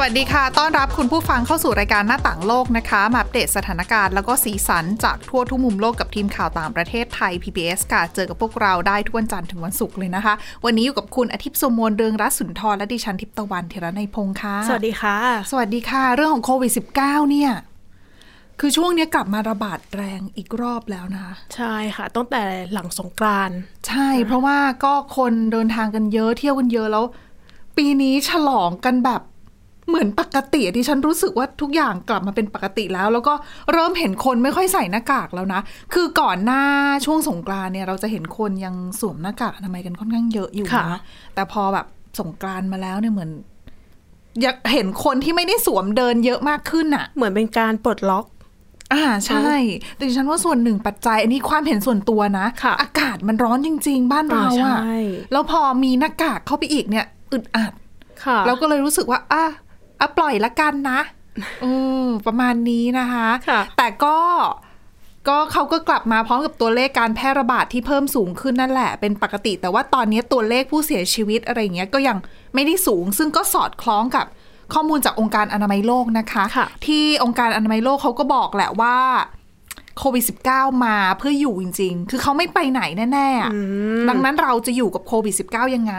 วัสดีค่ะ ต้อนรับคุณผู้ฟังเข้าสู่รายการหน้าต่างโลกนะคะ มาอัปเดตสถานการณ์แล้วก็สีสันจากทั่วทุกมุมโลกกับทีมข่าวต่างประเทศไทย PBS ค่ะ เจอกับพวกเราได้ทุกวันจันทร์ถึงวันศุกร์เลยนะคะ วันนี้อยู่กับคุณอาทิตย์สมมนเรืองรัศสุนทรและดิฉันทิพย์ตะวันเทระในยพงค์ค่ะ สวัสดีค่ะ สวัสดีค่ะ เรื่องของโควิด -19 เนี่ย คือช่วงนี้กลับมาระบาดแรงอีกรอบแล้วนะคะ ใช่ค่ะ ตั้งแต่หลังสงกรานต์ใช่ เพราะว่าก็คนเดินทางกันเยอะเที่ยวกันเยอะแล้ว ปีนี้ฉลองกันแบบ เหมือนปกติที่ฉันรู้สึกว่าทุกอย่างกลับมาเป็นปกติแล้ว แล้วก็เริ่มเห็นคนไม่ค่อยใส่หน้ากากแล้วนะ คือก่อนหน้าช่วงสงกรานต์เนี่ยเราจะเห็นคนยังสวมหน้ากากอนามัยกันค่อนข้างเยอะอยู่นะแต่พอแบบสงกรานต์มาแล้วเนี่ยเหมือนอยากเห็นคนที่ไม่ได้สวมเดินเยอะมากขึ้นอะเหมือนเป็นการปลดล็อกอ่าใช่ แต่ดิฉันว่าส่วนหนึ่งปัจจัย อันนี้ความเห็นส่วนตัวนะค่ะอากาศมันร้อนจริง ๆ บ้านเราอ่าใช่อะแล้วพอมีหน้ากากเข้าไปอีกเนี่ยอึดอัดค่ะเราก็เลยรู้สึกว่าอะ อะปล่อยละกันนะอืมประมาณนี้นะคะค่ะแต่ก็ก็เขาก็กลับมาพร้อมกับตัวเลขการแพร่ระบาดที่เพิ่มสูงขึ้นนั่นแหละ เป็นปกติ แต่ว่าตอนนี้ตัวเลขผู้เสียชีวิตอะไรอย่างเงี้ยก็ยังไม่ได้สูง ซึ่งก็สอดคล้องกับข้อมูลจากองค์การอนามัยโลกนะคะค่ะที่องค์การอนามัยโลกเขาก็บอกแหละว่า โควิด -19 มาเพื่ออยู่จริง ๆ คือเขาไม่ไปไหนแน่ๆอะดังนั้นเราจะอยู่กับโควิด -19 ยังไง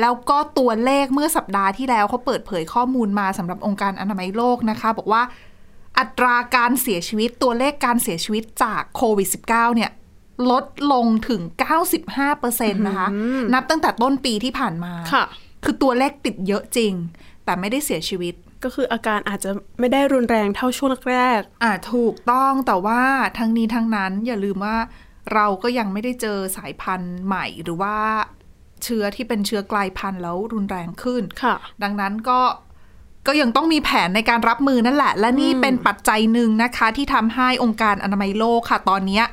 แล้วก็ตัวเลขเมื่อสัปดาห์ที่แล้วเขาเปิดเผยข้อมูลมาสำหรับองค์การอนามัยโลกนะคะ บอกว่าอัตราการเสียชีวิตตัวเลขการเสียชีวิตจากโควิด -19 เนี่ยลดลงถึง 95%นะคะ นับตั้งแต่ต้นปีที่ผ่านมาค่ะคือตัวเลขติดเยอะจริง แต่ไม่ได้เสียชีวิต ก็คืออาการอาจจะไม่ได้รุนแรงเท่าช่วงแรกอ่าถูกต้องแต่ว่าทั้งนี้ทั้งนั้นอย่าลืมว่าเราก็ยังไม่ได้เจอสายพันธุ์ใหม่หรือว่าเชื้อที่เป็นเชื้อกลายพันธุ์แล้วรุนแรงขึ้น ค่ะ ดังนั้นก็ก็ยังต้องมีแผนในการรับมือนั่นแหละ และนี่เป็นปัจจัยหนึ่งนะคะ ที่ทำให้องค์การอนามัยโลกค่ะ ตอนเนี้ย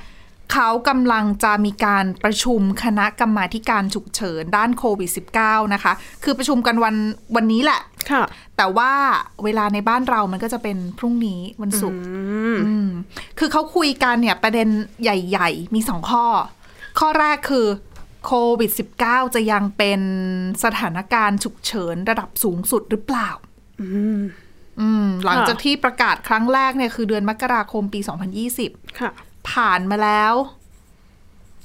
เขากำลังจะมีการประชุมคณะกรรมาธิการฉุกเฉินด้านโควิด -19 นะคะ คือประชุมกันวันวันนี้แหละๆค่ะ แต่ว่าเวลาในบ้านเรามันก็จะเป็นพรุ่งนี้วันศุกร์มอืมคือเขาคุยกันเนี่ยประเด็นใหญ่ ๆ มีสองข้อ ข้อแรกคือโควิด -19 จะยังเป็นสถานการณ์ฉุกเฉินระดับสูงสุดหรือเปล่าอืมหลังจากที่ประกาศครั้งแรกเนี่ยคือเดือนมกราคมปี 2020 ค่ะ ผ่านมาแล้ว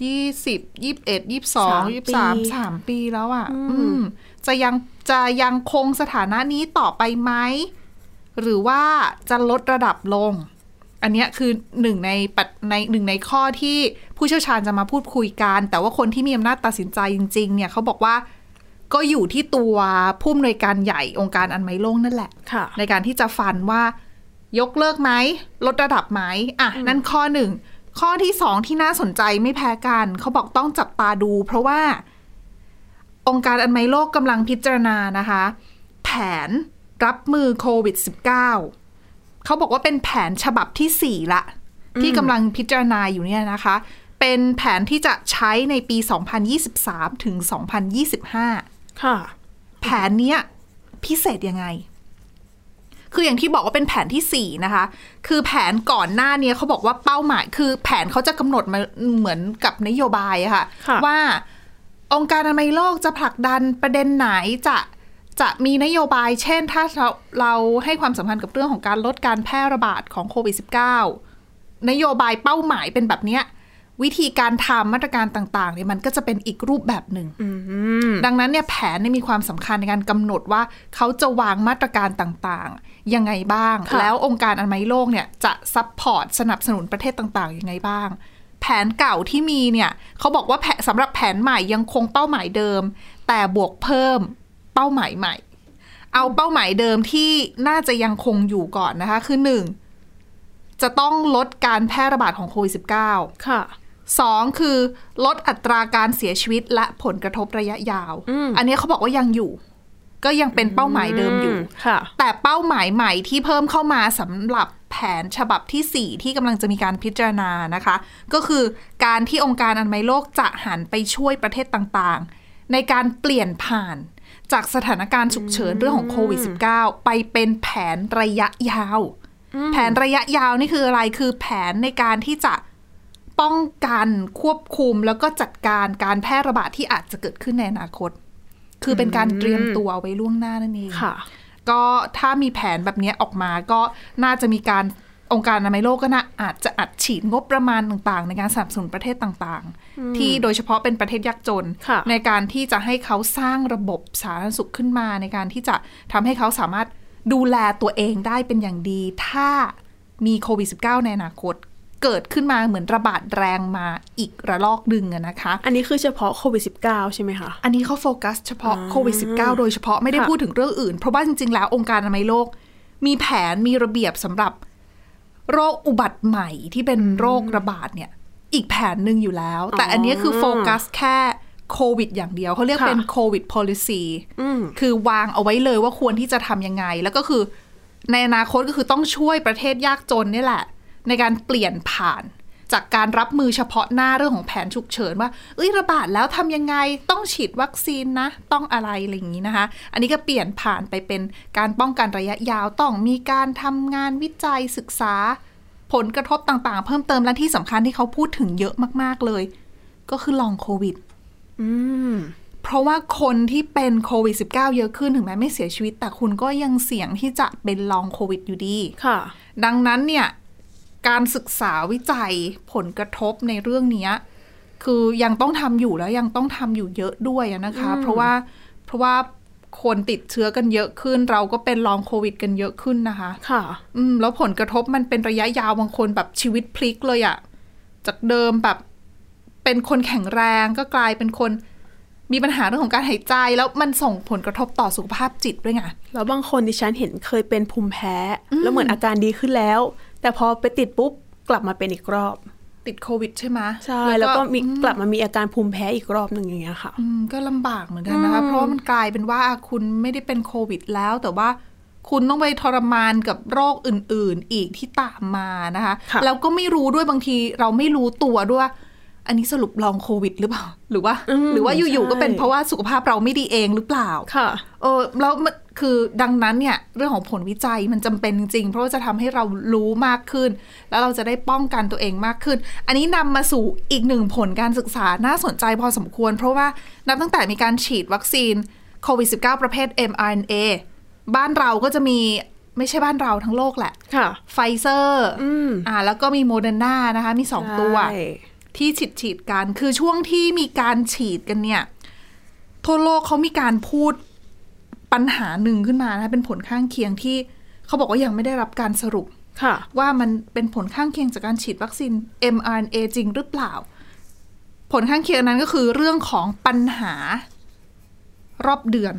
ยี่สิบยี่สิบเอ็ดยี่สิบสองสามยี่สิบสามปีสามปีแล้วอะ่ะอืมจะยังจะยังคงสถานะนี้ต่อไปไหม หรือว่าจะลดระดับลง อันเนี้ยคือหนึ่งในปัจในหนึ่งในข้อที่ผู้เชี่ยวชาญจะมาพูดคุยกัน แต่ว่าคนที่มีอำนาจตัดสินใจจริง ๆ เนี่ยเขาบอกว่าก็อยู่ที่ตัวผู้อำนวยการใหญ่องค์การอนามัยโลกนั่นแหละค่ะในการที่จะฟันว่ายกเลิกไหมลดระดับไหมอะนั่นข้อหนึ่ง ข้อที่สองที่น่าสนใจไม่แพ้กัน เขาบอกต้องจับตาดู เพราะว่า องค์การอนามัยโลกกำลังพิจารณานะคะ แผนรับมือโควิด -19 เขาบอกว่าเป็นแผนฉบับที่สี่ละ ที่กำลังพิจารณาอยู่เนี่ยนะคะ เป็นแผนที่จะใช้ในปี 2023 ถึง 2025 ค่ะ แผนเนี้ยพิเศษยังไง คืออย่างที่บอกว่าเป็นแผนที่สี่นะคะ คือแผนก่อนหน้าเนี้ยเขาบอกว่าเป้าหมาย คือแผนเขาจะกำหนดมาเหมือนกับนโยบายอะค่ะค่ะว่าองค์การอนามัยโลกจะผลักดันประเด็นไหนจะจะมีนโยบาย เช่น ถ้าเราเราให้ความสำคัญกับเรื่องของการลดการแพร่ระบาดของโควิด -19 นโยบายเป้าหมายเป็นแบบเนี้ย วิธีการทำมาตรการต่างๆเนี่ยมันก็จะเป็นอีกรูปแบบหนึ่งดังนั้นเนี่ยแผนเนี่ยมีความสำคัญในการกำหนดว่าเขาจะวางมาตรการต่างๆ ยังไงบ้างค่ะแล้วองค์การอนามัยโลกเนี่ยจะ support สนับสนุนประเทศต่างๆยังไงบ้าง แผนเก่าที่มีเนี่ยเขาบอกว่าแผนสำหรับแผนใหม่ยังคงเป้าหมายเดิม แต่บวกเพิ่มเป้าหมายใหม่ เอาเป้าหมายเดิมที่น่าจะยังคงอยู่ก่อนนะคะ คือหนึ่งจะต้องลดการแพร่ระบาดของโควิด -19 ค่ะ สองคือลดอัตราการเสียชีวิตและผลกระทบระยะยาวอืมอันนี้เขาบอกว่ายังอยู่ ก็ยังเป็นเป้าหมายเดิมอยู่ค่ะแต่เป้าหมายใหม่ที่เพิ่มเข้ามาสำหรับแผนฉบับที่ 4 ที่กำลังจะมีการพิจารณานะคะ ก็คือการที่องค์การอนามัยโลกจะหันไปช่วยประเทศต่างๆ ในการเปลี่ยนผ่านจากสถานการณ์ฉุกเฉินเรื่องของโควิด -19 ไปเป็นแผนระยะยาว แผนระยะยาวนี่คืออะไรคือแผนในการที่จะ ป้องกันควบคุมแล้วก็จัดการการแพร่ระบาดที่อาจจะเกิดขึ้นในอนาคต คือเป็นการเตรียมตัวไว้ล่วงหน้านั่นเองค่ะ ก็ถ้ามีแผนแบบนี้ออกมาก็น่าจะมีการองค์การอนามัยโลกก็น่าอาจจะอัดฉีดงบประมาณต่างๆ ในการสนับสนุนประเทศต่างๆ ที่โดยเฉพาะเป็นประเทศยากจนค่ะในการที่จะให้เขาสร้างระบบสาธารณสุขขึ้นมา ในการที่จะทำให้เขาสามารถดูแลตัวเองได้เป็นอย่างดี ถ้ามีโควิด -19 ในอนาคต เกิดขึ้นมาเหมือนระบาดแรงมาอีกระลอกหนึ่งอะนะคะ อันนี้คือเฉพาะโควิด -19 ใช่ไหมคะ อันนี้เขาโฟกัสเฉพาะโควิด -19 โดยเฉพาะไม่ได้ค่ะพูดถึงเรื่องอื่น เพราะว่าจริง ๆ แล้วองค์การอนามัยโลก มีแผนมีระเบียบสำหรับโรคอุบัติใหม่ที่เป็นโรคระบาดเนี่ยอีกแผนหนึ่งอยู่แล้ว แต่อันนี้คือโฟกัสแค่โควิดอย่างเดียวเขาเรียกค่ะเป็นโควิด policy อืมคือวางเอาไว้เลยว่าควรที่จะทำยังไง แล้วก็คือในอนาคตก็คือต้องช่วยประเทศยากจนนี่แหละ ในการเปลี่ยนผ่านจากการรับมือเฉพาะหน้าเรื่องของแผนฉุกเฉินว่า เอ้ยระบาดแล้วทำยังไงต้องฉีดวัคซีนนะ ต้องอะไรอะไรอย่างนี้นะคะ อันนี้ก็เปลี่ยนผ่านไปเป็นการป้องกันระยะยาวต้องมีการทำงานวิจัยศึกษา ผลกระทบต่างๆ เพิ่มเติมและที่สำคัญที่เขาพูดถึงเยอะมากๆเลย ก็คือลองโควิดอืมเพราะว่าคนที่เป็นโควิด -19 เยอะขึ้นถึงแม้ไม่เสียชีวิต แต่คุณก็ยังเสี่ยงที่จะเป็นลองโควิดอยู่ดี ค่ะ ดังนั้นเนี่ย การศึกษาวิจัยผลกระทบในเรื่องเนี้ยคือยังต้องทำอยู่แล้วยังต้องทำอยู่เยอะด้วยอะนะคะ เพราะว่าเพราะว่าคนติดเชื้อกันเยอะขึ้น เราก็เป็นลองโควิด กันเยอะขึ้นนะคะ ค่ะ อืม แล้วผลกระทบมันเป็นระยะยาวบางคนแบบชีวิตพลิกเลยอะจากเดิมแบบเป็นคนแข็งแรงก็กลายเป็นคนมีปัญหาเรื่องของการหายใจ แล้วมันส่งผลกระทบต่อสุขภาพจิตด้วยไงแล้วบางคนดิฉันเห็นเคยเป็นภูมิแพ้ แล้วเหมือนอาการดีขึ้นแล้ว แต่พอไปติดปุ๊บกลับมาเป็นอีกรอบ ติดโควิดใช่ไหมใช่แล้วก็มีกลับมามีอาการภูมิแพ้อีกรอบหนึ่งอย่างเงี้ยค่ะ อืมก็ลำบากเหมือนกันนะคะ เพราะว่ามันกลายเป็นว่าคุณไม่ได้เป็นโควิดแล้วแต่ว่าคุณต้องไปทรมานกับโรคอื่น ๆ อีกที่ตามมานะคะค่ะแล้วก็ไม่รู้ด้วยบางทีเราไม่รู้ตัวด้วยว่าอันนี้สรุปลองโควิดหรือเปล่า หรือว่า หรือว่าอยู่ ๆ ก็เป็นเพราะว่าสุขภาพเราไม่ดีเองหรือเปล่า ค่ะ เออแล้วมัน คือดังนั้นเนี่ยเรื่องของผลวิจัยมันจำเป็นจริงๆเพราะว่าจะทำให้เรารู้มากขึ้น แล้วเราจะได้ป้องกันตัวเองมากขึ้น อันนี้นำมาสู่อีกหนึ่งผลการศึกษาน่าสนใจพอสมควร เพราะว่านับตั้งแต่มีการฉีดวัคซีนโควิด -19 ประเภท mRNA บ้านเราก็จะมีไม่ใช่บ้านเราทั้งโลกแหละค่ะไฟเซอร์อืมอ่าแล้วก็มีโมเดอร์นานะคะ มีสองตัวใช่ที่ฉีดฉีดกัน คือช่วงที่มีการฉีดกันเนี่ย ทั่วโลกเขามีการพูด ปัญหาหนึ่งขึ้นมานะเป็นผลข้างเคียงที่เขาบอกว่ายังไม่ได้รับการสรุปค่ะว่ามันเป็นผลข้างเคียงจากการฉีดวัคซีน mRNA จริงหรือเปล่า ผลข้างเคียงนั้นก็คือเรื่องของปัญหารอบเดือน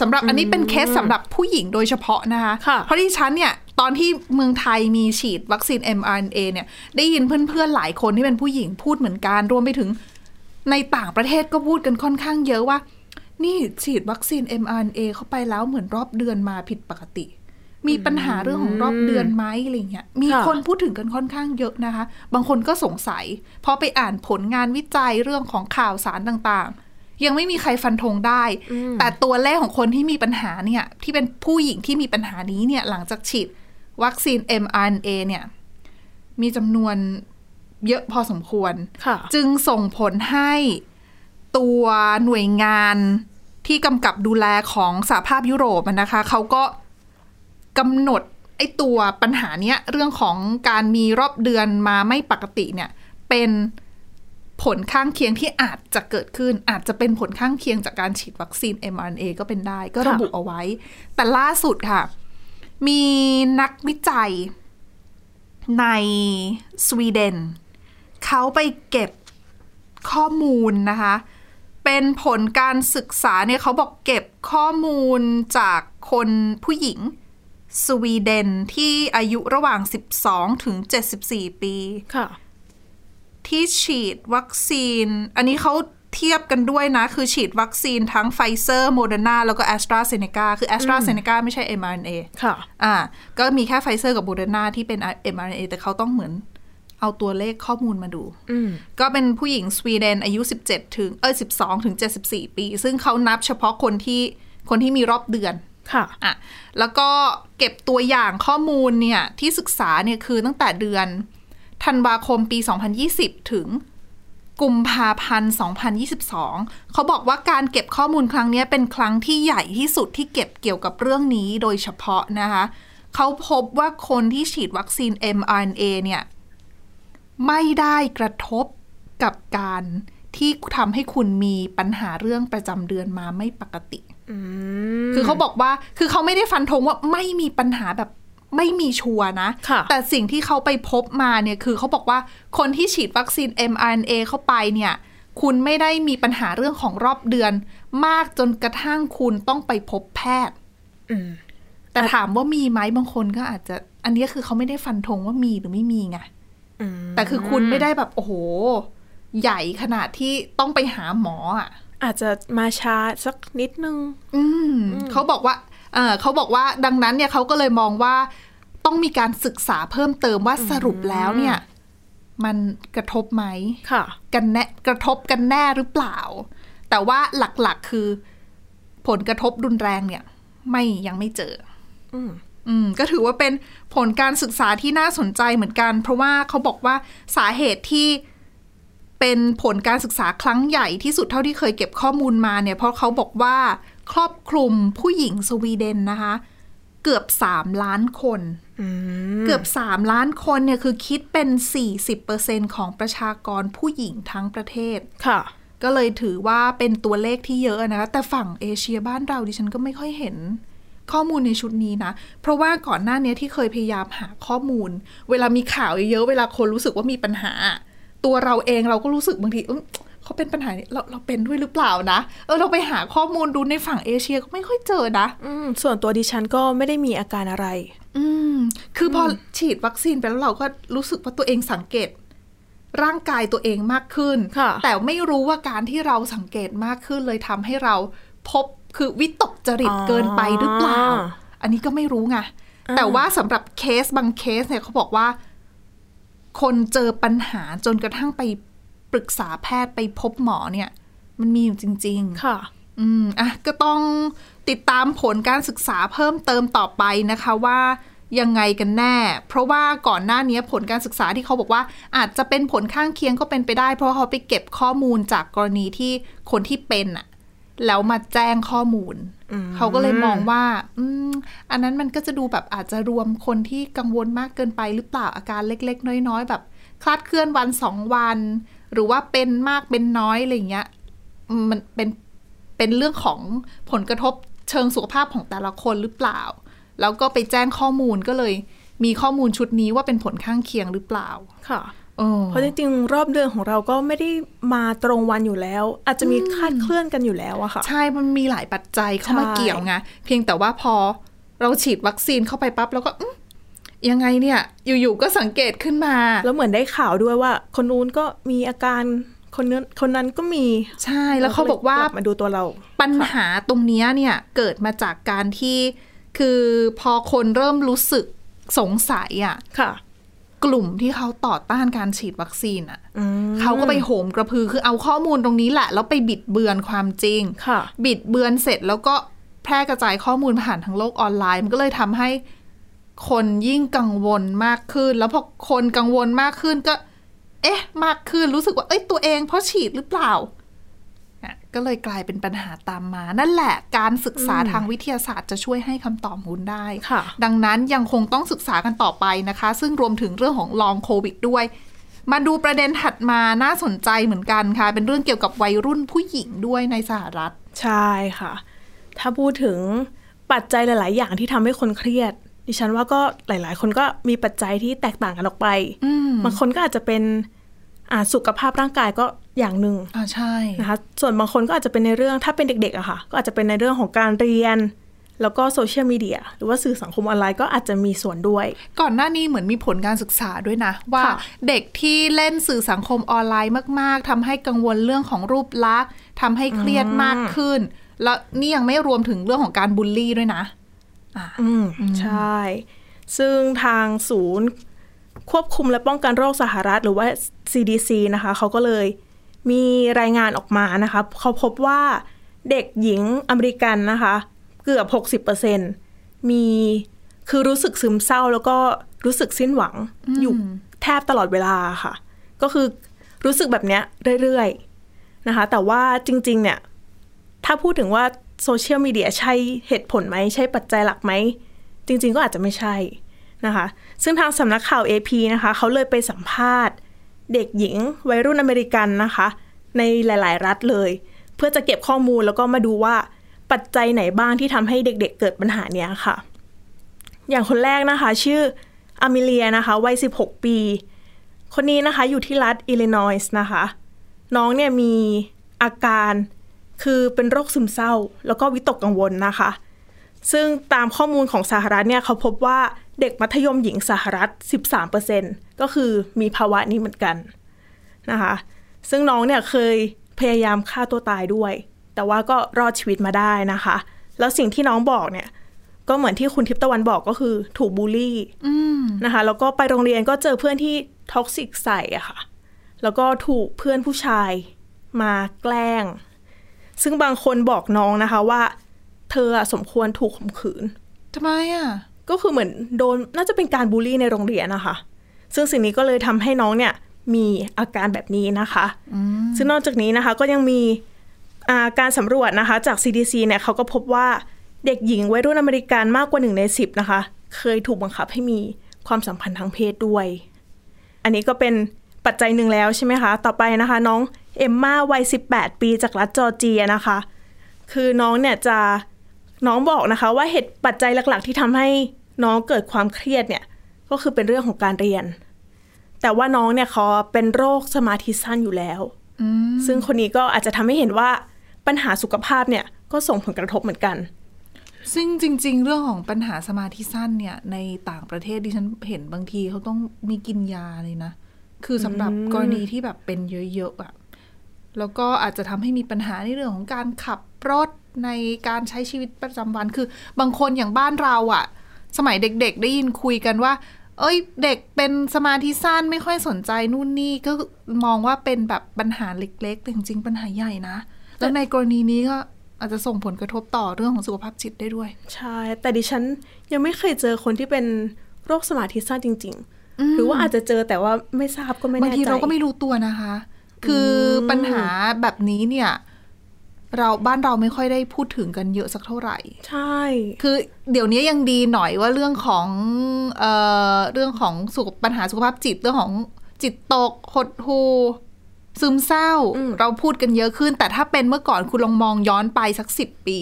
สำหรับอันนี้เป็นเคสสำหรับผู้หญิงโดยเฉพาะนะคะค่ะเพราะที่ฉันเนี่ยตอนที่เมืองไทยมีฉีดวัคซีน mRNA เนี่ยได้ยินเพื่อนๆหลายคนที่เป็นผู้หญิงพูดเหมือนกันรวมไปถึงในต่างประเทศก็พูดกันค่อนข้างเยอะว่า นี่ฉีดวัคซีน mRNA เข้าไปแล้วเหมือนรอบเดือนมาผิดปกติ มีปัญหาเรื่องของรอบเดือนไหมอะไรเงี้ย มีค่ะคนพูดถึงกันค่อนข้างเยอะนะคะ บางคนก็สงสัยเพราะไปอ่านผลงานวิจัยเรื่องของข่าวสารต่างๆ ยังไม่มีใครฟันธงได้ แต่ตัวเลขของคนที่มีปัญหาเนี่ย ที่เป็นผู้หญิงที่มีปัญหานี้เนี่ย หลังจากฉีดวัคซีน mRNA เนี่ย มีจำนวนเยอะพอสมควรค่ะจึงส่งผลให้ ตัวหน่วยงานที่กำกับดูแลของสหภาพยุโรปนะคะเขาก็กำหนดไอ้ตัวปัญหาเนี้ยเรื่องของการมีรอบเดือนมาไม่ปกติเนี่ยเป็นผลข้างเคียงที่อาจจะเกิดขึ้น อาจจะเป็นผลข้างเคียงจากการฉีดวัคซีน mRNA ก็เป็นได้ ก็ระบุเอาไว้ แต่ล่าสุดค่ะ มีนักวิจัยในสวีเดนเขาไปเก็บข้อมูลนะคะ เป็นผลการศึกษาเนี่ยเขาบอกเก็บข้อมูลจากคนผู้หญิงสวีเดนที่อายุระหว่าง 12 ถึง 74 ปีค่ะ ที่ฉีดวัคซีน อันนี้เขาเทียบกันด้วยนะ คือฉีดวัคซีนทั้งไฟเซอร์โมเดอร์นาแล้วก็แอสตราเซเนกาคือแอสตราเซเนกาไม่ใช่ mRNA ค่ะ อ่า ก็มีแค่ไฟเซอร์กับโมเดอร์นาที่เป็น mRNA แต่เขาต้องเหมือน เอาตัวเลขข้อมูลมาดูอืมก็เป็นผู้หญิงสวีเดนอายุ 17 ถึงเออ12 ถึง 74 ปี ซึ่งเขานับเฉพาะคนที่คนที่มีรอบเดือนค่ะอะ แล้วก็เก็บตัวอย่างข้อมูลเนี่ย ที่ศึกษาเนี่ยคือตั้งแต่เดือนธันวาคมปี 2020 ถึงกุมภาพันธ์ 2022 เขาบอกว่าการเก็บข้อมูลครั้งเนี้ยเป็นครั้งที่ใหญ่ที่สุดที่เก็บเกี่ยวกับเรื่องนี้โดยเฉพาะนะคะ เขาพบว่าคนที่ฉีดวัคซีน mRNA เนี่ย ไม่ได้กระทบกับการที่ทำให้คุณมีปัญหาเรื่องประจำเดือนมาไม่ปกติ คือเขาบอกว่า คือเขาไม่ได้ฟันธงว่าไม่มีปัญหาแบบไม่มีชัวร์นะค่ะแต่สิ่งที่เขาไปพบมาเนี่ยคือเขาบอกว่าคนที่ฉีดวัคซีน mRNA เข้าไปเนี่ย คุณไม่ได้มีปัญหาเรื่องของรอบเดือน มากจนกระทั่งคุณต้องไปพบแพทย์อืมแต่ถามว่ามีไหมบางคนก็อาจจะ อันนี้คือเขาไม่ได้ฟันธงว่ามีหรือไม่มีไงอืม แต่คือคุณไม่ได้แบบโอ้โห ใหญ่ขนาดที่ต้องไปหาหมออะ อาจจะมาช้าสักนิดนึง อืมเขาบอกว่าเออเขาบอกว่าดังนั้นเนี่ยเขาก็เลยมองว่าต้องมีการศึกษาเพิ่มเติมว่าสรุปแล้วเนี่ย มันกระทบไหมค่ะ กันแน่กระทบกันแน่หรือเปล่า แต่ว่าหลักๆคือ ผลกระทบรุนแรงเนี่ย ไม่ยังไม่เจอ อืมอืมก็ถือว่าเป็นผลการศึกษาที่น่าสนใจเหมือนกัน เพราะว่าเขาบอกว่าสาเหตุที่เป็นผลการศึกษาครั้งใหญ่ที่สุดเท่าที่เคยเก็บข้อมูลมาเนี่ย เพราะเขาบอกว่าครอบคลุมผู้หญิงสวีเดนนะคะ เกือบ3ล้านคนอืมเกือบ3ล้านคนเนี่ยคือคิดเป็น40%ของประชากรผู้หญิงทั้งประเทศค่ะ ก็เลยถือว่าเป็นตัวเลขที่เยอะนะคะแต่ฝั่งเอเชียบ้านเราดิฉันก็ไม่ค่อยเห็น ข้อมูลในชุดนี้นะ เพราะว่าก่อนหน้านี้ที่เคยพยายามหาข้อมูล เวลามีข่าวเยอะๆเวลาคนรู้สึกว่ามีปัญหา ตัวเราเองเราก็รู้สึกบางทีเอยเขาเป็นปัญหานี้เราเราเป็นด้วยหรือเปล่านะ เออเราไปหาข้อมูลดูในฝั่งเอเชียก็ไม่ค่อยเจอนะอืมส่วนตัวดิฉันก็ไม่ได้มีอาการอะไร อืมคือพอฉีดวัคซีนไปแล้วเราก็รู้สึกว่าตัวเองสังเกตร่างกายตัวเองมากขึ้นค่ะแต่ไม่รู้ว่าการที่เราสังเกตมากขึ้นเลยทำให้เราพบ คือวิตกจริตเกินไปหรือเปล่า อันนี้ก็ไม่รู้ไงแต่ว่าสำหรับเคสบางเคสเนี่ยเขาบอกว่า คนเจอปัญหาจนกระทั่งไปปรึกษาแพทย์ไปพบหมอเนี่ย มันมีอยู่จริง ๆ ค่ะ อืมอะก็ต้องติดตามผลการศึกษาเพิ่มเติมต่อไปนะคะว่ายังไงกันแน่ เพราะว่าก่อนหน้านี้ผลการศึกษาที่เขาบอกว่า อาจจะเป็นผลข้างเคียงก็เป็นไปได้ เพราะเขาไปเก็บข้อมูลจากกรณีที่คนที่เป็นอะ แล้วมาแจ้งข้อมูล เขาก็เลยมองว่าอืมอันนั้นมันก็จะดูแบบอาจจะรวมคนที่กังวลมากเกินไปหรือเปล่าอาการเล็ก ๆ น้อย ๆ แบบคลาดเคลื่อนวันสองวัน หรือว่าเป็นมากเป็นน้อยอะไรอย่างเงี้ยมันเป็นเป็นเรื่องของผลกระทบเชิงสุขภาพของแต่ละคนหรือเปล่า แล้วก็ไปแจ้งข้อมูลก็เลย มีข้อมูลชุดนี้ว่าเป็นผลข้างเคียงหรือเปล่า ค่ะ เออเพราะจริงๆรอบเดือนของเราก็ไม่ได้มาตรงวันอยู่แล้ว อาจจะมีคลาดเคลื่อนกันอยู่แล้วอะค่ะ ใช่มันมีหลายปัจจัยเข้ามาใช่เกี่ยวไงเพียงแต่ว่าพอเราฉีดวัคซีนเข้าไปปั๊บแล้วก็อื้อยังไงเนี่ย อยู่ๆก็สังเกตขึ้นมา แล้วเหมือนได้ข่าวด้วยว่า คนนู้นก็มีอาการคนนั้นคนนั้นก็มีใช่แล้วเขาบอกว่ารมาดูตัวเรา ปัญหาตรงเนี้ยเนี่ยเกิดมาจากการที่คือพอคนเริ่มรู้สึกสงสัยอะ่ะค่ะ กลุ่มที่เขาต่อต้านการฉีดวัคซีนอะ่ะอืมเขาก็ไปโหมกระพือคือเอาข้อมูลตรงนี้แหละ แล้วไปบิดเบือนความจริงค่ะบิดเบือนเสร็จแล้วก็แพร่กระจายข้อมูลผ่านทางโลกออนไลน์ มันก็เลยทำให้คนยิ่งกังวลมากขึ้น แล้วพอคนกังวลมากขึ้นก็ เอ๊ะ มากขึ้นรู้สึกว่าเอ้ยตัวเองเพราะฉีดหรือเปล่าอะ ก็เลยกลายเป็นปัญหาตามมา นั่นแหละการศึกษาทางวิทยาศาสตร์จะช่วยให้คำตอบคุณได้ค่ะดังนั้นยังคงต้องศึกษากันต่อไปนะคะ ซึ่งรวมถึงเรื่องของลองโควิดด้วย มาดูประเด็นถัดมาน่าสนใจเหมือนกันค่ะ เป็นเรื่องเกี่ยวกับวัยรุ่นผู้หญิงด้วยในสหรัฐ ใช่ค่ะ ถ้าพูดถึงปัจจัยหลาย ๆ อย่างที่ทำให้คนเครียด ดิฉันว่าก็หลาย ๆ คนก็มีปัจจัยที่แตกต่างกันออกไปอืมบางคนก็อาจจะเป็นอ่าสุขภาพร่างกายก็ อย่างหนึ่งอ่าใช่นะคะส่วนบางคนก็อาจจะเป็นในเรื่องถ้าเป็นเด็กๆอะค่ะ ก็อาจจะเป็นในเรื่องของการเรียน แล้วก็โซเชียลมีเดียหรือว่าสื่อสังคมออนไลน์ก็อาจจะมีส่วนด้วย ก่อนหน้านี้เหมือนมีผลการศึกษาด้วยนะ ว่าค่ะเด็กที่เล่นสื่อสังคมออนไลน์มาก ๆทำให้กังวลเรื่องของรูปลักษณ์ทำให้เครียดมากขึ้น แล้วนี่ยังไม่รวมถึงเรื่องของการบูลลี่ด้วยนะอืมใช่ ซึ่งทางศูนย์ควบคุมและป้องกันโรคสหรัฐหรือว่า CDC นะคะ เขาก็เลย มีรายงานออกมานะคะ เขาพบว่าเด็กหญิงอเมริกันนะคะ เกือบ 60%มีคือรู้สึกซึมเศร้าแล้วก็รู้สึกสิ้นหวังอยู่แทบตลอดเวลาค่ะ ก็คือรู้สึกแบบเนี้ยเรื่อยๆนะคะ แต่ว่าจริง ๆ เนี่ย ถ้าพูดถึงว่าโซเชียลมีเดียใช่เหตุผลไหม ใช่ปัจจัยหลักไหม จริง ๆ ก็อาจจะไม่ใช่นะคะ ซึ่งทางสำนักข่าว AP นะคะ เขาเลยไปสัมภาษณ์ เด็กหญิงวัยรุ่นอเมริกันนะคะ ในหลาย ๆ รัฐเลย เพื่อจะเก็บข้อมูลแล้วก็มาดูว่าปัจจัยไหนบ้างที่ทำให้เด็กๆเกิดปัญหาเนี้ยค่ะ อย่างคนแรกนะคะ ชื่ออามิเลียนะคะวัย 16 ปี คนนี้นะคะอยู่ที่รัฐอิลลินอยส์นะคะ น้องเนี่ยมีอาการคือเป็นโรคซึมเศร้า แล้วก็วิตกกังวลนะคะ ซึ่งตามข้อมูลของสหรัฐเนี่ยเขาพบว่า เด็กมัธยมหญิงสหรัฐ 13%ก็คือมีภาวะนี้เหมือนกันนะคะ ซึ่งน้องเนี่ยเคยพยายามฆ่าตัวตายด้วย แต่ว่าก็รอดชีวิตมาได้นะคะ แล้วสิ่งที่น้องบอกเนี่ย ก็เหมือนที่คุณทิพตะวันบอกก็คือถูกบูลลี่นะคะ แล้วก็ไปโรงเรียนก็เจอเพื่อนที่ toxic ใส่อะค่ะ แล้วก็ถูกเพื่อนผู้ชายมาแกล้ง ซึ่งบางคนบอกน้องนะคะว่า เธอสมควรถูกข่มขืนทำไมอะ ก็คือเหมือนโดนน่าจะเป็นการบูลลี่ในโรงเรียนนะคะ ซึ่งสิ่งนี้ก็เลยทำให้น้องเนี่ยมีอาการแบบนี้นะคะ ซึ่งนอกจากนี้นะคะก็ยังมีอ่าการสำรวจนะคะจาก CDC เนี่ยเขาก็พบว่าเด็กหญิงวัยรุ่นอเมริกันมากกว่าหนึ่งในสิบนะคะ เคยถูกบังคับให้มีความสัมพันธ์ทางเพศด้วย อันนี้ก็เป็นปัจจัยหนึ่งแล้วใช่ไหมคะ ต่อไปนะคะ น้องเอมมาวัย 18 ปีจากรัฐจอร์เจียนะคะ คือน้องเนี่ยจะน้องบอกนะคะว่าเหตุปัจจัยหลัก ๆ ที่ทำให้ น้องเกิดความเครียดเนี่ยก็คือเป็นเรื่องของการเรียน แต่ว่าน้องเนี่ยเขาเป็นโรคสมาธิสั้นอยู่แล้ว ซึ่งคนนี้ก็อาจจะทำให้เห็นว่าปัญหาสุขภาพเนี่ยก็ส่งผลกระทบเหมือนกัน ซึ่งจริง ๆ เรื่องของปัญหาสมาธิสั้นเนี่ย ในต่างประเทศดิฉันเห็นบางทีเขาต้องมีกินยาเลยนะ คือสำหรับกรณีที่แบบเป็นเยอะๆแบบแล้วก็อาจจะทำให้มีปัญหาในเรื่องของการขับรถในการใช้ชีวิตประจำวันคือบางคนอย่างบ้านเราอะ สมัยเด็กๆ ได้ยินคุยกันว่า เอ้ย เด็กเป็นสมาธิสั้นไม่ค่อยสนใจนู่นนี่ก็มองว่าเป็นแบบปัญหาเล็กๆแต่จริงๆปัญหาใหญ่นะ แล้วในกรณีนี้ก็อาจจะส่งผลกระทบต่อเรื่องของสุขภาพจิตได้ด้วย ใช่ แต่ดิฉันยังไม่เคยเจอคนที่เป็นโรคสมาธิสั้นจริง ๆ หรือว่าอาจจะเจอแต่ว่าไม่ทราบก็ไม่บางแน่ใจทีเราก็ไม่รู้ตัวนะคะ คือปัญหาแบบนี้เนี่ย เราบ้านเราไม่ค่อยได้พูดถึงกันเยอะสักเท่าไหร่ ใช่ คือเดี๋ยวนี้ยังดีหน่อยว่าเรื่องของเอ่อเรื่องของสุขปัญหาสุขภาพจิตเรื่องของจิตตกหดหูซึมเศร้า เราพูดกันเยอะขึ้น แต่ถ้าเป็นเมื่อก่อนคุณลองมองย้อนไปสักสิบปี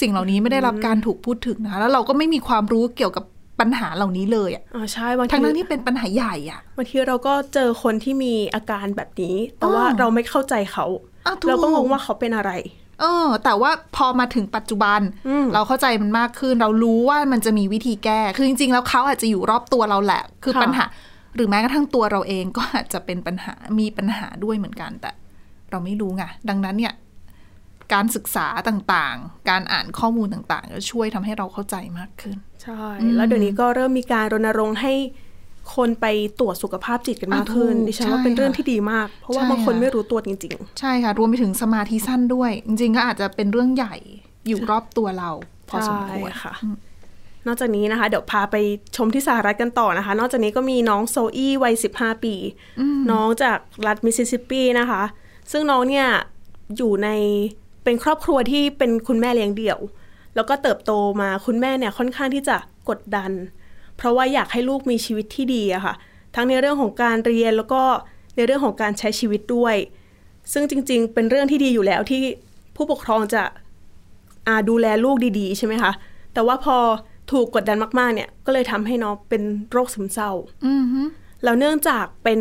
สิ่งเหล่านี้ไม่ได้รับการถูกพูดถึงนะคะแล้วเราก็ไม่มีความรู้เกี่ยวกับปัญหาเหล่านี้เลยอะอ่าใช่บางทั้งทีนั้นที่เป็นปัญหาใหญ่อะบางทีเราก็เจอคนที่มีอาการแบบนี้ แต่ว่าอ้อเราไม่เข้าใจเขาอะถูก เราก็งงว่าเขาเป็นอะไรเออแต่ว่าพอมาถึงปัจจุบันอืมเราเข้าใจมันมากขึ้น เรารู้ว่ามันจะมีวิธีแก้ คือจริงๆ แล้วเขาอาจจะอยู่รอบตัวเราแหละ คือค่ะปัญหา หรือแม้กระทั่งตัวเราเองก็อาจจะเป็นปัญหามีปัญหาด้วยเหมือนกัน แต่ เราไม่รู้ไงดังนั้นเนี่ย การศึกษาต่างๆ การอ่านข้อมูลต่างๆจะช่วยทำให้เราเข้าใจมากขึ้น ใช่ แล้วเดี๋ยวนี้ก็เริ่มมีการรณรงค์ให้ คนไปตรวจสุขภาพจิตกันมากขึ้นอะถูกดิฉันว่าใช่เป็นเรื่องค่ะที่ดีมาก เพราะว่าใช่บางคนค่ะไม่รู้ตัวจริงใช่ค่ะ รวมไปถึงสมาธิสั้นด้วย จริง ๆ ก็อาจจะเป็นเรื่องใหญ่อยู่รอบตัวเรา พอสมควรใช่ค่ะๆนอกจากนี้นะคะ เดี๋ยวพาไปชมที่สหรัฐกันต่อนะคะ นอกจากนี้ก็มีน้องโซอี้วัย 15 ปี น้องจากรัฐมิสซิสซิปปีนะคะ ซึ่งน้องเนี่ยอยู่ในเป็นครอบครัวที่เป็นคุณแม่เลี้ยงเดี่ยว แล้วก็เติบโตมาคุณแม่เนี่ยค่อนข้างที่จะกดดัน เพราะว่าอยากให้ลูกมีชีวิตที่ดีอะค่ะ ทั้งในเรื่องของการเรียนแล้วก็ในเรื่องของการใช้ชีวิตด้วย ซึ่งจริง ๆ เป็นเรื่องที่ดีอยู่แล้วที่ผู้ปกครองจะอ่าดูแลลูกดีๆ ใช่ไหมคะ แต่ว่าพอถูกกดดันมากๆ เนี่ย ก็เลยทำให้น้องเป็นโรคซึมเศร้าอือฮึแล้วเนื่องจากเป็น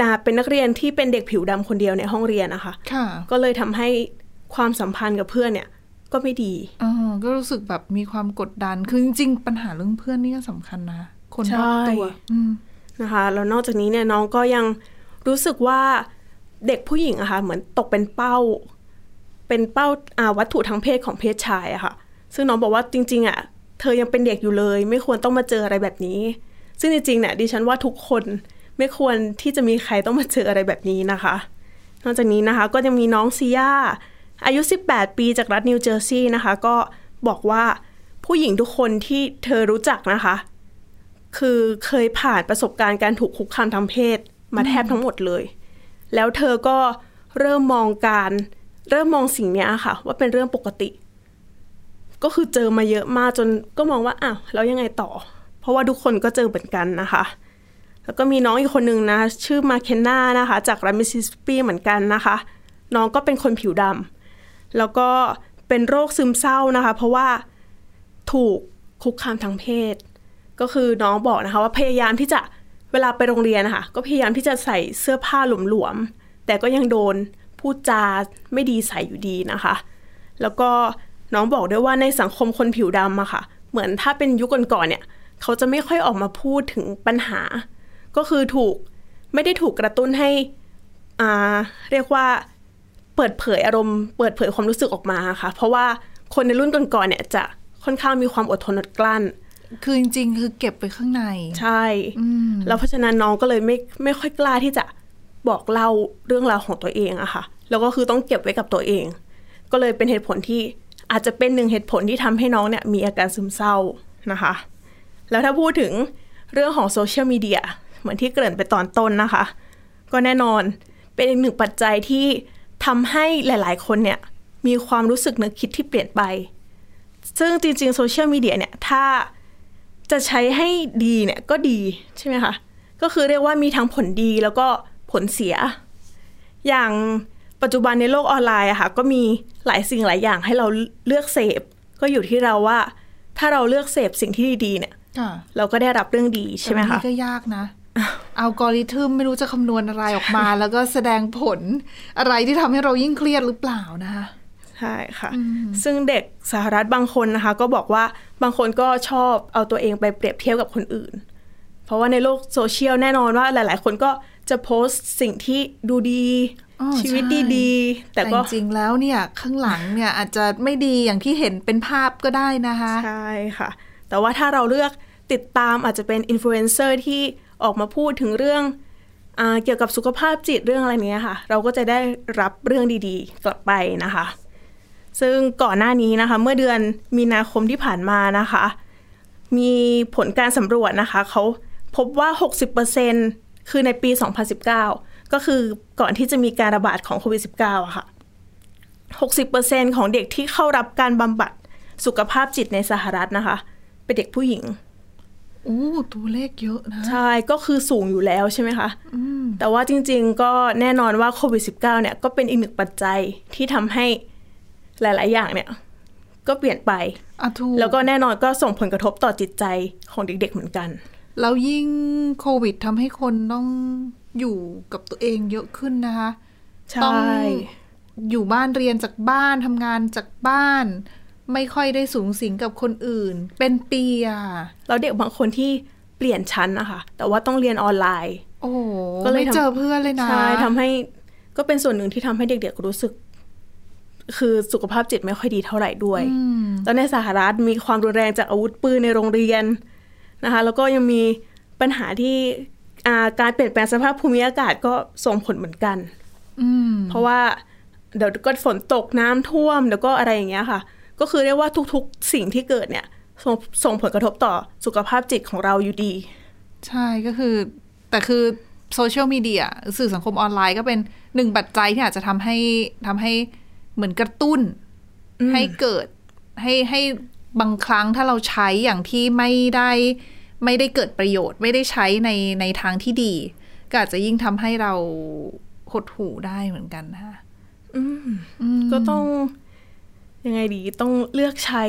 นาเป็นนักเรียนที่เป็นเด็กผิวดำคนเดียวในห้องเรียนนะคะค่ะก็เลยทำให้ความสัมพันธ์กับเพื่อนเนี่ย ก็ไม่ดีอ่าก็รู้สึกแบบมีความกดดัน คือจริงๆปัญหาเรื่องเพื่อนนี่ก็สำคัญนะ คนรอบตัวใช่อืมนะคะ แล้วนอกจากนี้เนี่ยน้องก็ยังรู้สึกว่าเด็กผู้หญิงอะค่ะเหมือนตกเป็นเป้า เป็นเป้าอ่าวัตถุทางเพศของเพศชายอะค่ะ ซึ่งน้องบอกว่าจริง ๆอะเธอยังเป็นเด็กอยู่เลย ไม่ควรต้องมาเจออะไรแบบนี้ ซึ่งจริงๆเนี่ยดิฉันว่าทุกคนไม่ควรที่จะมีใครต้องมาเจออะไรแบบนี้นะคะ นอกจากนี้นะคะ ก็ยังมีน้องซีย่า อายุ 18 ปีจากรัฐนิวเจอร์ซีย์นะคะ ก็บอกว่าผู้หญิงทุกคนที่เธอรู้จักนะคะ คือเคยผ่านประสบการณ์การถูกคุกคามทางเพศมาแทบทั้งหมดเลย แล้วเธอก็เริ่มมองการ เริ่มมองสิ่งนี้ค่ะ ว่าเป็นเรื่องปกติ ก็คือเจอมาเยอะมากจนก็มองว่าอ้าวแล้วยังไงต่อ เพราะว่าทุกคนก็เจอเหมือนกันนะคะแล้วก็มีน้องอีกคนนึงนะ ชื่อมาเคนนานะคะ จากรัฐมิสซิสซิปปีเหมือนกันนะคะ น้องก็เป็นคนผิวดำ แล้วก็เป็นโรคซึมเศร้านะคะ เพราะว่าถูกคุกคามทางเพศ ก็คือน้องบอกนะคะ ว่าพยายามที่จะเวลาไปโรงเรียนนะคะก็พยายามที่จะใส่เสื้อผ้าหลวมๆแต่ก็ยังโดนพูดจาไม่ดีใส่อยู่ดีนะคะ แล้วก็น้องบอกด้วยว่าในสังคมคนผิวดำอะค่ะ เหมือนถ้าเป็นยุคก่อนๆเนี่ย เขาจะไม่ค่อยออกมาพูดถึงปัญหา ก็คือถูกไม่ได้ถูกกระตุ้นให้อ่าเรียกว่า เปิดเผยอารมณ์เปิดเผยความรู้สึกออกมาค่ะ เพราะว่าคนในรุ่นก่อนๆเนี่ยจะค่อนข้างมีความอดทนอดกลั้น คือจริงๆ คือเก็บไปข้างในใช่แล้วเพราะฉะนั้นน้องก็เลยไม่ไม่ค่อยกล้าที่จะบอกเล่าเรื่องราวของตัวเองอะค่ะ แล้วก็คือต้องเก็บไว้กับตัวเอง ก็เลยเป็นเหตุผลที่อาจจะเป็นหนึ่งเหตุผลที่ทำให้น้องเนี่ยมีอาการซึมเศร้านะคะ แล้วถ้าพูดถึงเรื่องของโซเชียลมีเดียเหมือนที่เกริ่นไปตอนต้นนะคะ ก็แน่นอนเป็นอีกหนึ่งปัจจัยที่ ทำให้หลาย ๆ คนเนี่ยมีความรู้สึกนึกคิดที่เปลี่ยนไป ซึ่งจริง ๆ โซเชียลมีเดียเนี่ยถ้าจะใช้ให้ดีเนี่ยก็ดีใช่ไหมคะ ก็คือเรียกว่ามีทั้งผลดีแล้วก็ผลเสีย อย่างปัจจุบันในโลกออนไลน์อะค่ะก็มีหลายสิ่งหลายอย่างให้เราเลือกเสพ ก็อยู่ที่เราว่า ถ้าเราเลือกเสพสิ่งที่ดีๆเนี่ยค่ะเราก็ได้รับเรื่องดีใช่ไหมแต่บางคะทีก็ยากนะ อัลกอริทึมไม่รู้จะคำนวณอะไรออกมา แล้วก็แสดงผลอะไรที่ทำให้เรายิ่งเครียดหรือเปล่านะคะใช่ค่ะ ซึ่งเด็กสหรัฐบางคนนะคะ ก็บอกว่าบางคนก็ชอบเอาตัวเองไปเปรียบเทียบกับคนอื่น เพราะว่าในโลกโซเชียลแน่นอนว่าหลาย ๆ คนก็จะโพสต์สิ่งที่ดูดีอ๋อชีวิตใช่ดีๆแต่แต่ก็จริงๆแล้วเนี่ยข้างหลังเนี่ยอาจจะไม่ดีอย่างที่เห็นเป็นภาพก็ได้นะคะ ใช่ค่ะ แต่ว่าถ้าเราเลือกติดตามอาจจะเป็นอินฟลูเอนเซอร์ที่ ออกมาพูดถึงเรื่องอเกี่ยวกับสุขภาพจิตเรื่องอะไรเนี้ยค่ะ เราก็จะได้รับเรื่องดีๆ กลับไปนะคะ ซึ่งก่อนหน้านี้นะคะ เมื่อเดือนมีนาคมที่ผ่านมานะคะ มีผลการสำรวจนะคะเขาพบว่า 60%คือในปี 2019 ก็คือก่อนที่จะมีการระบาดของโควิด -19 อะค่ะ 60%ของเด็กที่เข้ารับการบำบัดสุขภาพจิตในสหรัฐนะคะ เป็นเด็กผู้หญิง โอ้ตัวเลขเยอะนะ ใช่ก็คือสูงอยู่แล้วใช่ไหมคะแต่ว่าจริง ๆ ก็แน่นอนว่าโควิด -19 เนี่ยก็เป็นอีกหนึ่งปัจจัยที่ทำให้หลาย ๆ อย่างเนี่ย ก็เปลี่ยนไปอะถูกแล้วก็แน่นอนก็ส่งผลกระทบต่อจิตใจของเด็ก ๆ เหมือนกัน แล้วยิ่งโควิดทำให้คนต้องอยู่กับตัวเองเยอะขึ้นนะคะ ใช่ต้องอยู่บ้านเรียนจากบ้านทำงานจากบ้าน ไม่ค่อยได้สูงสิงกับคนอื่น เป็นปีอะแล้วเด็กบางคนที่เปลี่ยนชั้นนะคะแต่ว่าต้องเรียนออนไลน์ โอ้โหก็เลยไม่ทำเจอเพื่อนเลยนะใช่ทำให้ก็เป็นส่วนหนึ่งที่ทำให้เด็กๆรู้สึก คือสุขภาพจิตไม่ค่อยดีเท่าไหร่ด้วยแล้วในสหรัฐมีความรุนแรงจากอาวุธปืนในโรงเรียนนะคะ แล้วก็ยังมีปัญหาที่อ่าการเปลี่ยนแปลงสภาพภูมิอากาศก็ส่งผลเหมือนกันอืมเพราะว่าเดี๋ยวก็ฝนตกน้ำท่วมเดี๋ยวก็อะไรอย่างเงี้ยค่ะ ก็คือเรียกว่าทุกๆสิ่งที่เกิดเนี่ยส่งส่งผลกระทบต่อสุขภาพจิตของเราอยู่ดี ใช่ก็คือ แต่คือโซเชียลมีเดียสื่อสังคมออนไลน์ก็เป็นหนึ่งปัจจัยที่อาจจะทำให้ทำให้เหมือนกระตุ้น ให้เกิดให้ให้บางครั้งถ้าเราใช้อย่างที่ไม่ได้ไม่ได้เกิดประโยชน์ ไม่ได้ใช้ในในทางที่ดี ก็อาจจะยิ่งทำให้เราหดหูได้เหมือนกันนะคะก็ต้อง ยังไงดีต้องเลือกใช้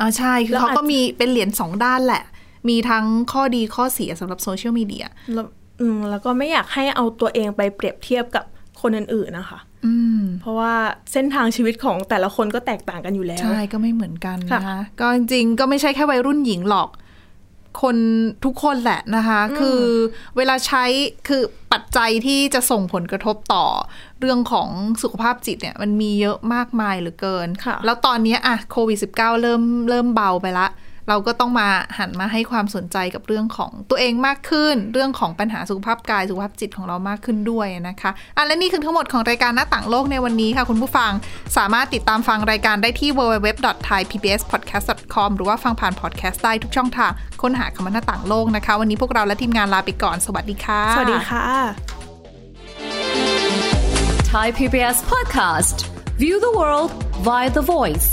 อ่าใช่คือแล้วเขาอาจก็มีเป็นเหรียญสองด้านแหละ มีทั้งข้อดีข้อเสียสำหรับโซเชียลมีเดียแล้วอืมแล้วก็ไม่อยากให้เอาตัวเองไปเปรียบเทียบกับคนอื่นๆนะคะอืมเพราะว่าเส้นทางชีวิตของแต่ละคนก็แตกต่างกันอยู่แล้ว ใช่ ก็ไม่เหมือนกันค่ะนะคะก็จริงๆก็ไม่ใช่แค่วัยรุ่นหญิงหรอก คนทุกคนแหละนะคะ คือเวลาใช้คือปัจจัยที่จะส่งผลกระทบต่อเรื่องของสุขภาพจิตเนี่ยมันมีเยอะมากมายเหลือเกินค่ะแล้วตอนนี้อะโควิด -19 เริ่มเริ่มเบาไปละ เราก็ต้องมาหันมาให้ความสนใจกับเรื่องของตัวเองมากขึ้น เรื่องของปัญหาสุขภาพกายสุขภาพจิตของเรามากขึ้นด้วยนะคะอะและนี่คือทั้งหมดของรายการหน้าต่างโลกในวันนี้ค่ะ คุณผู้ฟังสามารถติดตามฟังรายการได้ที่ www.thaipbspodcast.com หรือว่าฟังผ่านพอดแคสต์ได้ทุกช่องทางค้นหาคำว่าหน้าต่างโลกนะคะ วันนี้พวกเราและทีมงานลาไปก่อนสวัสดีค่ะ สวัสดีค่ะ Thai PBS podcast. View the world via the voice.